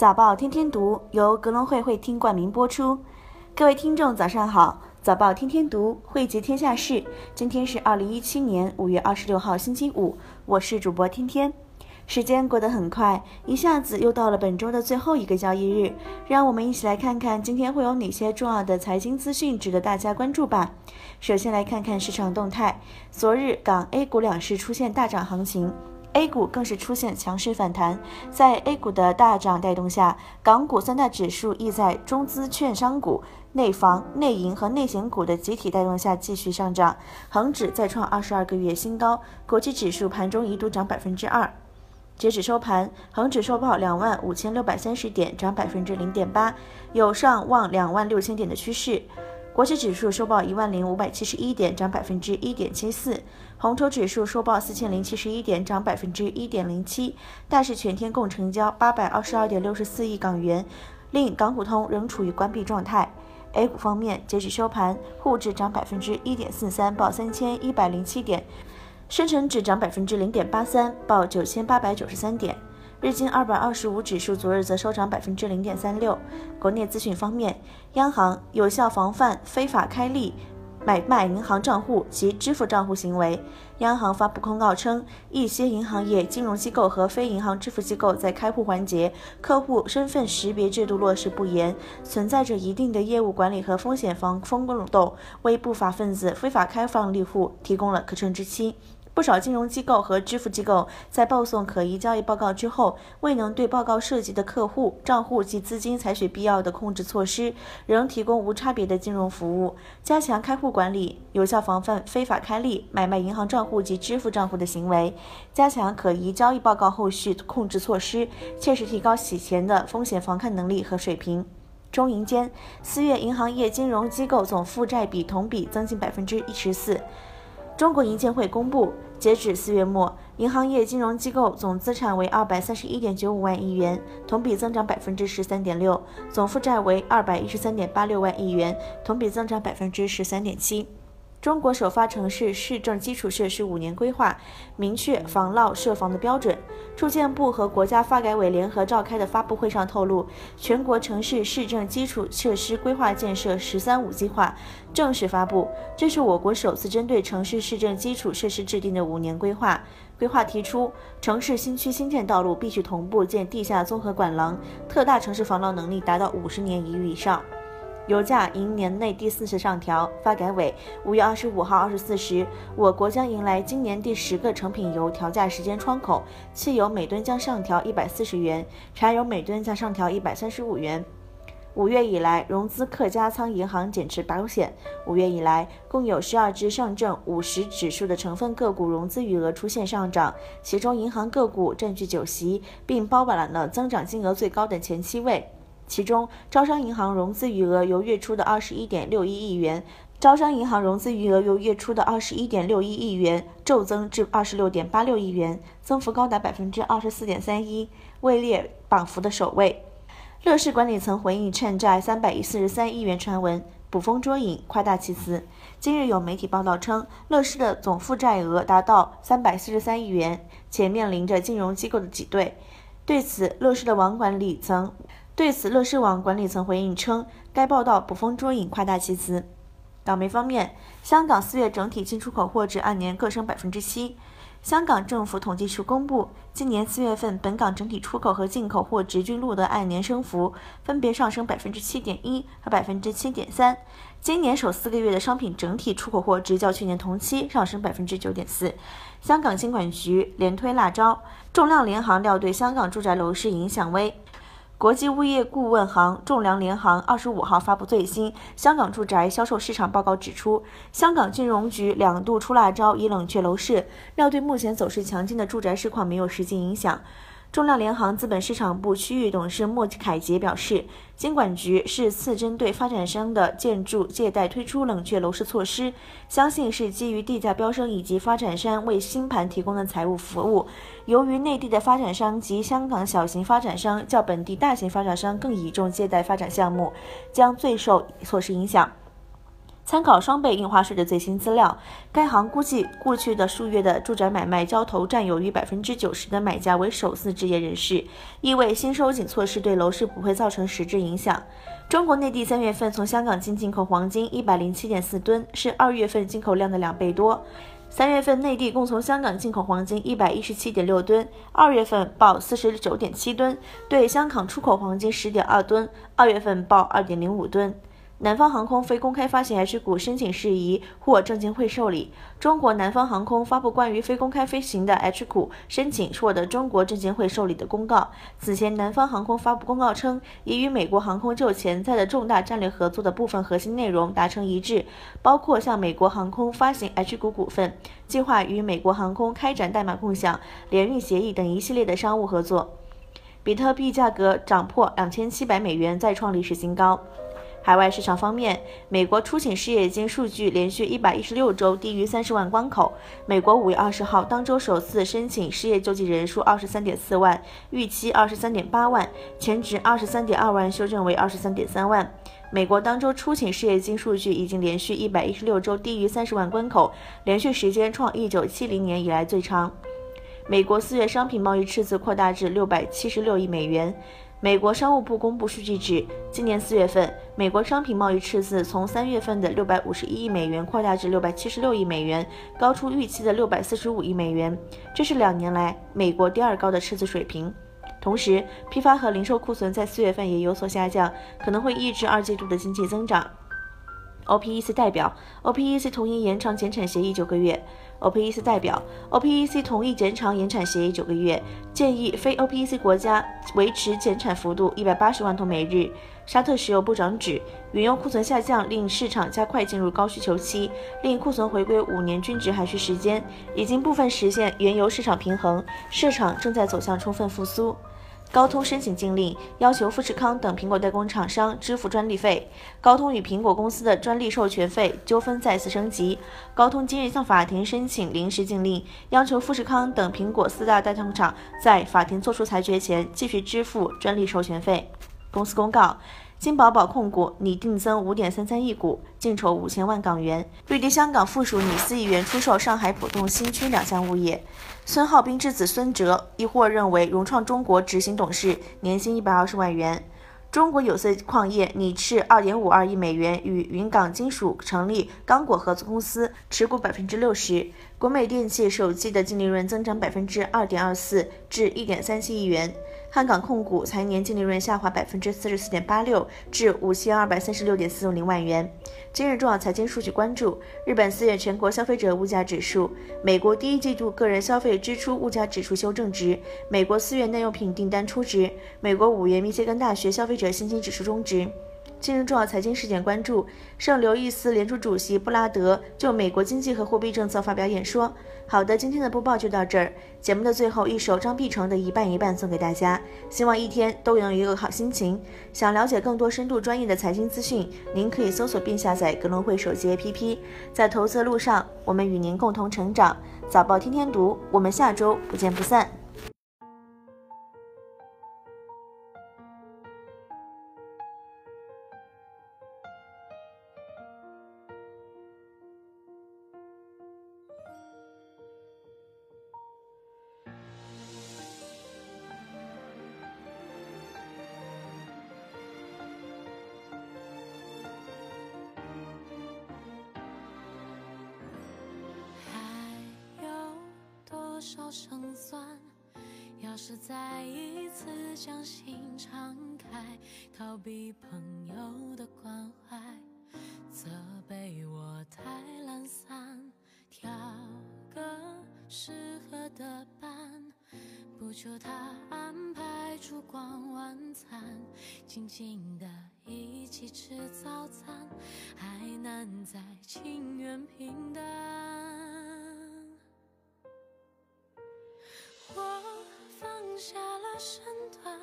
早报天天读由格隆会会听冠名播出。各位听众，早上好！早报天天读，汇集天下事。今天是二零一七年五月二十六号，星期五。我是主播天天。时间过得很快，一下子又到了本周的最后一个交易日。让我们一起来看看今天会有哪些重要的财经资讯值得大家关注吧。首先来看看市场动态。昨日港 A 股两市出现大涨行情。A 股更是出现强势反弹，在 A 股的大涨带动下，港股三大指数亦在中资券商股、内房、内银和内险股的集体带动下继续上涨，恒指再创二十二个月新高，国际指数盘中一度涨百分之二。截止收盘，恒指收报两万五千六百三十点，涨百分之零点八，有上望两万六千点的趋势。国企指数收报一万零五百七十一点，涨百分之一点七四；红筹指数收报四千零七十一点，涨百分之一点零七。大市全天共成交八百二十二点六十四亿港元，令港股通仍处于关闭状态。A 股方面，截止收盘，沪指涨百分之一点四三，报三千一百零七点；深成指涨百分之零点八三，报九千八百九十三点。日经二百二十五指数昨日则收涨百分之零点三六。国内资讯方面，央行有效防范非法开立、买卖银行账户及支付账户行为。央行发布公告称，一些银行业、金融机构和非银行支付机构在开户环节、客户身份识别制度落实不严，存在着一定的业务管理和风险防风漏洞，为不法分子非法开放立户提供了可乘之机。不少金融机构和支付机构在报送可疑交易报告之后，未能对报告涉及的客户账户及资金采取必要的控制措施，仍提供无差别的金融服务。加强开户管理，有效防范非法开立、买卖银行账户及支付账户的行为；加强可疑交易报告后续控制措施，切实提高洗钱的风险防范能力和水平。中银间，四月银行业金融机构总负债比同比增进百分之一十四。中国银监会公布，截止四月末，银行业金融机构总资产为二百三十一点九五万亿元，同比增长百分之十三点六；总负债为二百一十三点八六万亿元，同比增长百分之十三点七。中国首发城市市政基础设施五年规划，明确防涝设防的标准。住建部和国家发改委联合召开的发布会上透露，全国城市市政基础设施规划建设“十三五”计划正式发布。这是我国首次针对城市市政基础设施制定的五年规划。规划提出，城市新区新建道路必须同步建地下综合管廊，特大城市防涝能力达到五十年一遇以上。油价迎年内第四次上调，发改委五月二十五号二十四时，我国将迎来今年第十个成品油调价时间窗口，汽油每吨将上调一百四十元，柴油每吨将上调一百三十五元。五月以来，融资客加仓银行减持保险。五月以来，共有十二只上证五十指数的成分个股融资余额出现上涨，其中银行个股占据九席，并包揽了增长金额最高的前七位。其中，招商银行融资余额由月初的二十一点六一亿元，招商银行融资余额由月初的二十一点六一亿元骤增至二十六点八六亿元，增幅高达百分之二十四点三一，位列榜幅的首位。乐视管理层回应欠债三百四十三亿元传闻，捕风捉影，夸大其词。今日有媒体报道称，乐视的总负债额达到三百四十三亿元，且面临着金融机构的挤兑。对此，乐视的网管理层。对此，乐视网管理层回应称，该报道捕风捉影、夸大其词。港媒方面，香港四月整体进出口货值按年各升百分之七。香港政府统计处公布，今年四月份本港整体出口和进口货值均录得按年升幅，分别上升百分之七点一和百分之七点三。今年首四个月的商品整体出口货值较去年同期上升百分之九点四。香港金管局连推辣招，重量联行料对香港住宅楼市影响微。国际物业顾问行仲量联行二十五号发布最新香港住宅销售市场报告，指出，香港金融局两度出辣招以冷却楼市，料对目前走势强劲的住宅市况没有实际影响。中量联行资本市场部区域董事莫凯杰表示，监管局是次针对发展商的建筑借贷推出冷却楼市措施，相信是基于地价飙升以及发展商为新盘提供的财务服务。由于内地的发展商及香港小型发展商较本地大型发展商更倚重借贷发展项目，将最受措施影响。参考双倍印花税的最新资料，该行估计过去的数月的住宅买卖交投占有逾百分之九十的买家为首次置业人士，意味新收紧措施对楼市不会造成实质影响。中国内地三月份从香港进进口黄金一百零七点四吨，是二月份进口量的两倍多。三月份内地共从香港进口黄金一百一十七点六吨，二月份报四十九点七吨，对香港出口黄金十点二吨，二月份报二点零五吨。南方航空非公开发行 H 股申请事宜获证监会受理。中国南方航空发布关于非公开飞行的 H 股申请获得中国证监会受理的公告。此前，南方航空发布公告称，已与美国航空就潜在的重大战略合作的部分核心内容达成一致，包括向美国航空发行 H 股股份，计划与美国航空开展代码共享、联运协议等一系列的商务合作。比特币价格涨破两千七百美元，再创历史新高。海外市场方面，美国初请失业金数据连续一百一十六周低于三十万关口。美国五月二十号当周首次申请失业救济人数二十三点四万，预期二十三点八万，前值二十三点二万修正为二十三点三万。美国当周初请失业金数据已经连续一百一十六周低于三十万关口，连续时间创一九七零年以来最长。美国四月商品贸易赤字扩大至六百七十六亿美元。美国商务部公布数据指，今年四月份，美国商品贸易赤字从三月份的六百五十一亿美元扩大至六百七十六亿美元，高出预期的六百四十五亿美元，这是两年来美国第二高的赤字水平。同时，批发和零售库存在四月份也有所下降，可能会抑制二季度的经济增长。OPEC 代表，OPEC 同意延长减产协议九个月。OPEC 代表，OPEC 同意延长延产协议九个月，建议非 OPEC 国家维持减产幅度一百八十万桶每日。沙特石油部长指，原油库存下降令市场加快进入高需求期，令库存回归五年均值还需时间，已经部分实现原油市场平衡，市场正在走向充分复苏。高通申请禁令，要求富士康等苹果代工厂商支付专利费。高通与苹果公司的专利授权费纠纷再次升级。高通今日向法庭申请临时禁令，要求富士康等苹果四大代工厂在法庭作出裁决前继续支付专利授权费。公司公告。金宝宝控股拟定增五点三三亿股，净筹五千万港元。绿地香港附属拟四亿元出售上海浦东新区两项物业。孙浩斌之子孙哲亦获认为融创中国执行董事，年薪一百二十万元。中国有色矿业拟斥二点五二亿美元与云港金属成立刚果合资公司，持股百分之六十。国美电器首季的净利润增长百分之二点二四，至一点三七亿元。汉港控股财年净利润下滑百分之四十四点八六，至五千二百三十六点四零万元。今日重要财经数据关注：日本四月全国消费者物价指数，美国第一季度个人消费支出物价指数修正值，美国四月耐用品订单初值，美国五月密歇根大学消费者信心指数终值。今日重要财经事件关注：圣刘易斯联储主席布拉德就美国经济和货币政策发表演说。好的，今天的播报就到这儿。节目的最后一首张碧晨的一半一半送给大家，希望一天都能有一个好心情。想了解更多深度专业的财经资讯，您可以搜索并下载格隆汇手机 APP。在投资的路上，我们与您共同成长。早报天天读，我们下周不见不散。少胜算？要是再一次将心敞开，逃避朋友的关怀，责备我太懒散，挑个适合的伴，不求他安排烛光晚餐，静静的一起吃早餐，还难再情愿平淡。身段，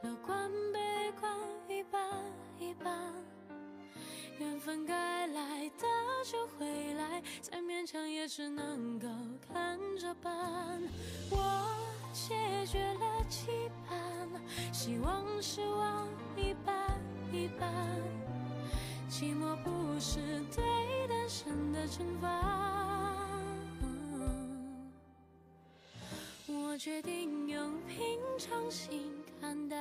乐观悲观一半一半，缘分该来的就会来，再勉强也只能够看着办。我谢绝了期盼，希望失望一半一半，寂寞不是对单身的惩罚。决定用平常心看待。